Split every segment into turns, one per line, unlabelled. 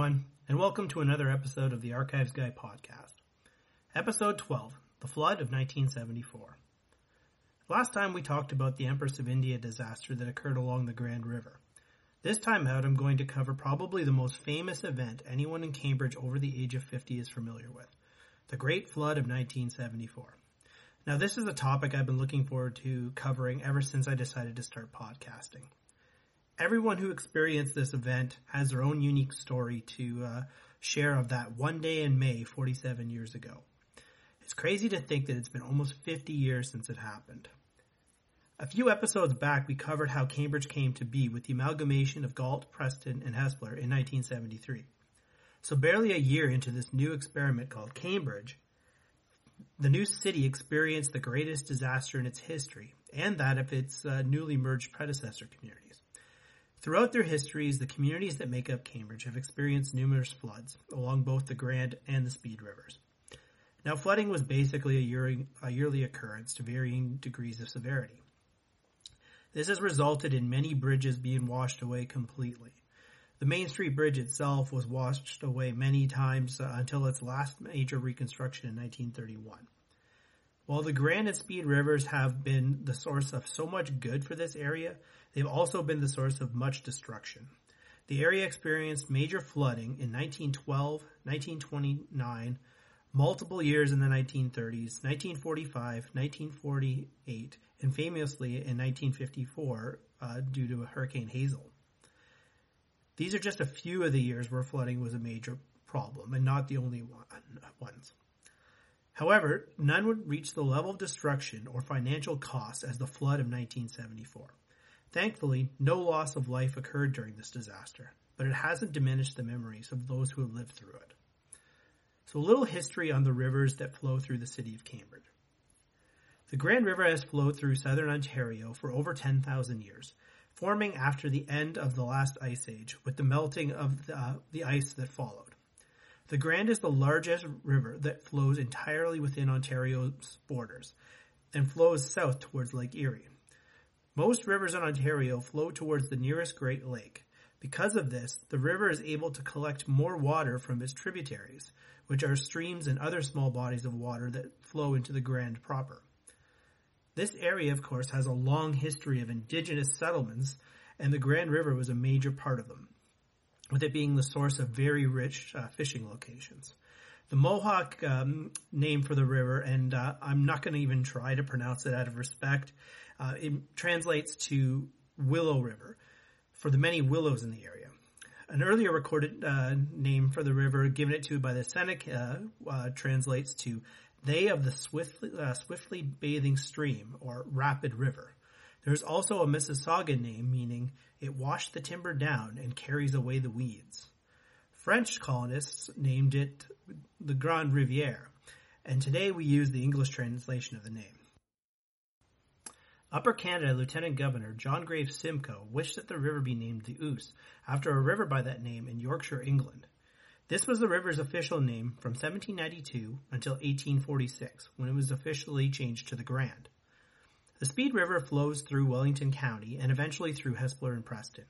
Everyone, and welcome to another episode of the Archives Guy podcast. Episode 12 The Flood of 1974. Last time we talked about the Empress of India disaster that occurred along the Grand River. This time out, I'm going to cover probably the most famous event anyone in Cambridge over the age of 50 is familiar with the Great Flood of 1974. Now, this is a topic I've been looking forward to covering ever since I decided to start podcasting everyone who experienced this event has their own unique story to uh, share of that one day in May 47 years ago. It's crazy to think that it's been almost 50 years since it happened. A few episodes back, we covered how Cambridge came to be with the amalgamation of Galt, Preston, and Hespeler in 1973. So barely a year into this new experiment called Cambridge, the new city experienced the greatest disaster in its history and that of its uh, newly merged predecessor communities. Throughout their histories, the communities that make up Cambridge have experienced numerous floods along both the Grand and the Speed rivers. Now, flooding was basically a yearly, a yearly occurrence to varying degrees of severity. This has resulted in many bridges being washed away completely. The Main Street Bridge itself was washed away many times uh, until its last major reconstruction in 1931. While the Grand and Speed rivers have been the source of so much good for this area, they've also been the source of much destruction. The area experienced major flooding in 1912, 1929, multiple years in the 1930s, 1945, 1948, and famously in 1954 uh, due to Hurricane Hazel. These are just a few of the years where flooding was a major problem and not the only one, ones. However, none would reach the level of destruction or financial cost as the flood of 1974. Thankfully, no loss of life occurred during this disaster, but it hasn't diminished the memories of those who have lived through it. So a little history on the rivers that flow through the city of Cambridge. The Grand River has flowed through southern Ontario for over 10,000 years, forming after the end of the last ice age with the melting of the, uh, the ice that followed. The Grand is the largest river that flows entirely within Ontario's borders and flows south towards Lake Erie. Most rivers in Ontario flow towards the nearest Great Lake. Because of this, the river is able to collect more water from its tributaries, which are streams and other small bodies of water that flow into the Grand proper. This area, of course, has a long history of indigenous settlements, and the Grand River was a major part of them with it being the source of very rich uh, fishing locations. The Mohawk um, name for the river, and uh, I'm not going to even try to pronounce it out of respect, uh, it translates to Willow River for the many willows in the area. An earlier recorded uh, name for the river given it to by the Seneca uh, translates to they of the swiftly, uh, swiftly bathing stream or rapid river. There's also a Mississauga name meaning it washed the timber down and carries away the weeds. French colonists named it the Grande Rivière, and today we use the English translation of the name. Upper Canada Lieutenant Governor John Graves Simcoe wished that the river be named the Ouse, after a river by that name in Yorkshire, England. This was the river's official name from 1792 until 1846, when it was officially changed to the Grand. The Speed River flows through Wellington County and eventually through Hespeler and Preston.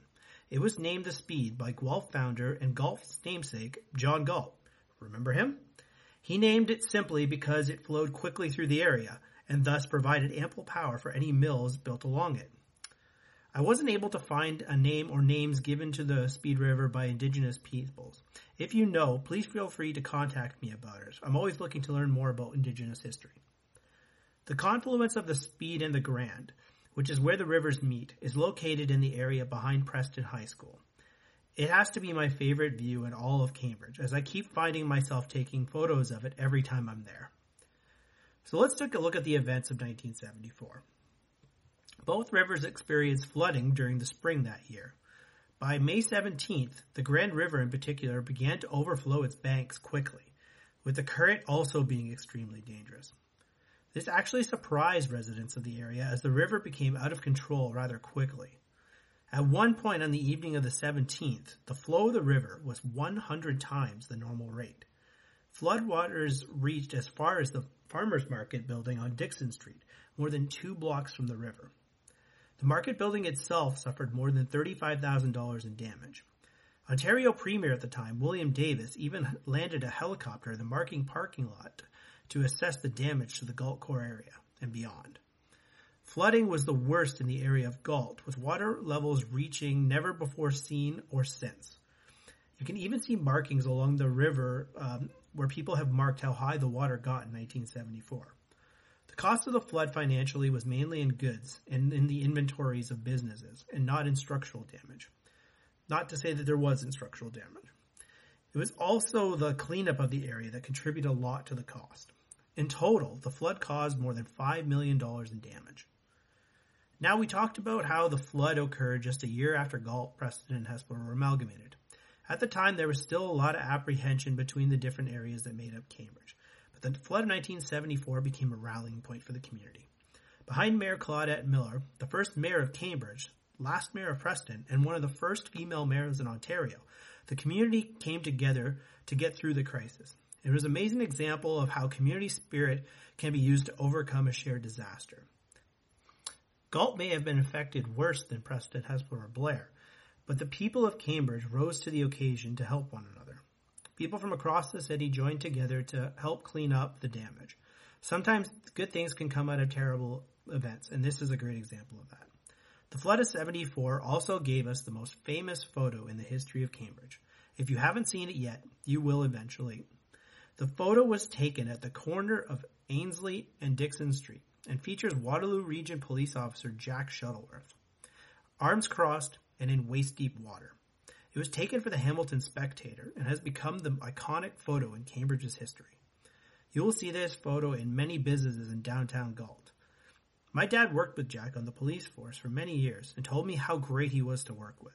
It was named the Speed by Guelph founder and Guelph's namesake, John Galt. Remember him? He named it simply because it flowed quickly through the area and thus provided ample power for any mills built along it. I wasn't able to find a name or names given to the Speed River by indigenous peoples. If you know, please feel free to contact me about it. I'm always looking to learn more about indigenous history. The confluence of the Speed and the Grand, which is where the rivers meet, is located in the area behind Preston High School. It has to be my favorite view in all of Cambridge, as I keep finding myself taking photos of it every time I'm there. So let's take a look at the events of 1974. Both rivers experienced flooding during the spring that year. By May 17th, the Grand River in particular began to overflow its banks quickly, with the current also being extremely dangerous. This actually surprised residents of the area as the river became out of control rather quickly. At one point on the evening of the 17th, the flow of the river was 100 times the normal rate. Floodwaters reached as far as the farmers market building on Dixon Street, more than two blocks from the river. The market building itself suffered more than $35,000 in damage. Ontario Premier at the time, William Davis, even landed a helicopter in the Marking parking lot to assess the damage to the Galt core area and beyond. Flooding was the worst in the area of Galt, with water levels reaching never before seen or since. You can even see markings along the river um, where people have marked how high the water got in 1974. The cost of the flood financially was mainly in goods and in the inventories of businesses, and not in structural damage. Not to say that there wasn't structural damage. It was also the cleanup of the area that contributed a lot to the cost. In total, the flood caused more than $5 million in damage. Now we talked about how the flood occurred just a year after Galt, Preston, and Hespeler were amalgamated. At the time, there was still a lot of apprehension between the different areas that made up Cambridge, but the flood of 1974 became a rallying point for the community. Behind Mayor Claudette Millar, the first mayor of Cambridge, last mayor of Preston, and one of the first female mayors in Ontario, the community came together to get through the crisis. It was an amazing example of how community spirit can be used to overcome a shared disaster. Galt may have been affected worse than Preston, Hespeler, or Blair, but the people of Cambridge rose to the occasion to help one another. People from across the city joined together to help clean up the damage. Sometimes good things can come out of terrible events, and this is a great example of that. The flood of 74 also gave us the most famous photo in the history of Cambridge. If you haven't seen it yet, you will eventually. The photo was taken at the corner of Ainslie and Dixon Street and features Waterloo Region Police Officer Jack Shuttleworth. Arms crossed and in waist deep water. It was taken for the Hamilton Spectator and has become the iconic photo in Cambridge's history. You will see this photo in many businesses in downtown Galt. My dad worked with Jack on the police force for many years and told me how great he was to work with.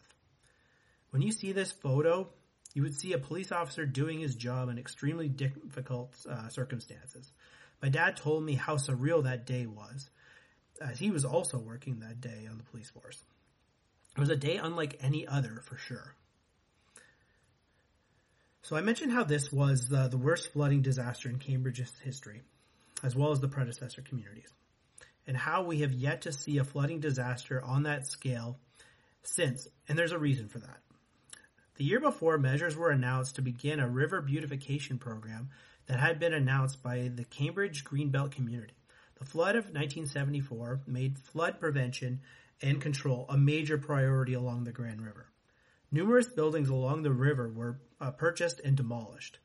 When you see this photo, you would see a police officer doing his job in extremely difficult uh, circumstances. My dad told me how surreal that day was, as he was also working that day on the police force. It was a day unlike any other, for sure. So I mentioned how this was the worst flooding disaster in Cambridge's history, as well as the predecessor communities and how we have yet to see a flooding disaster on that scale since, and there's a reason for that. The year before, measures were announced to begin a river beautification program that had been announced by the Cambridge Greenbelt community. The flood of 1974 made flood prevention and control a major priority along the Grand River. Numerous buildings along the river were uh, purchased and demolished.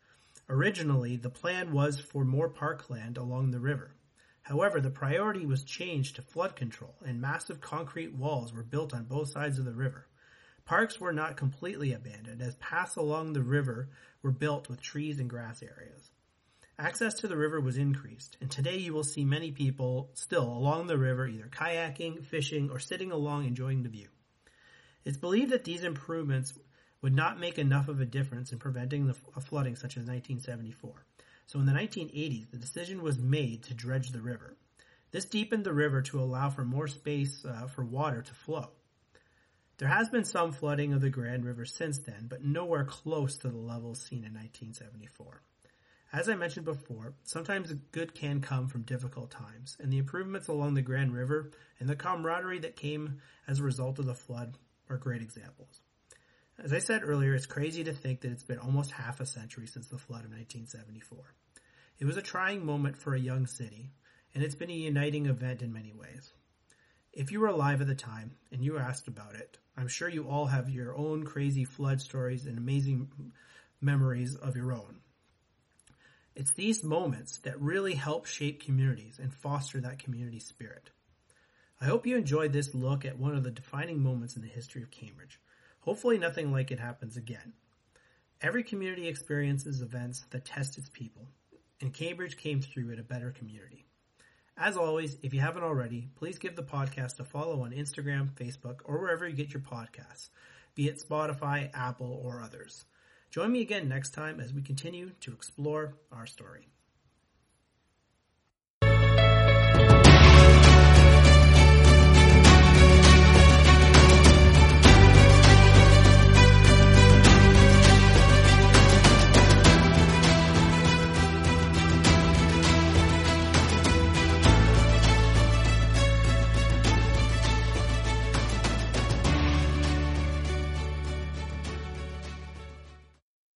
Originally, the plan was for more parkland along the river. However, the priority was changed to flood control, and massive concrete walls were built on both sides of the river. Parks were not completely abandoned, as paths along the river were built with trees and grass areas. Access to the river was increased, and today you will see many people still along the river either kayaking, fishing, or sitting along enjoying the view. It's believed that these improvements would not make enough of a difference in preventing the, a flooding such as 1974. So in the 1980s, the decision was made to dredge the river. This deepened the river to allow for more space uh, for water to flow. There has been some flooding of the Grand River since then, but nowhere close to the levels seen in 1974. As I mentioned before, sometimes good can come from difficult times, and the improvements along the Grand River and the camaraderie that came as a result of the flood are great examples. As I said earlier, it's crazy to think that it's been almost half a century since the flood of 1974. It was a trying moment for a young city, and it's been a uniting event in many ways. If you were alive at the time and you asked about it, I'm sure you all have your own crazy flood stories and amazing memories of your own. It's these moments that really help shape communities and foster that community spirit. I hope you enjoyed this look at one of the defining moments in the history of Cambridge. Hopefully nothing like it happens again. Every community experiences events that test its people, and Cambridge came through it a better community. As always, if you haven't already, please give the podcast a follow on Instagram, Facebook, or wherever you get your podcasts, be it Spotify, Apple, or others. Join me again next time as we continue to explore our story.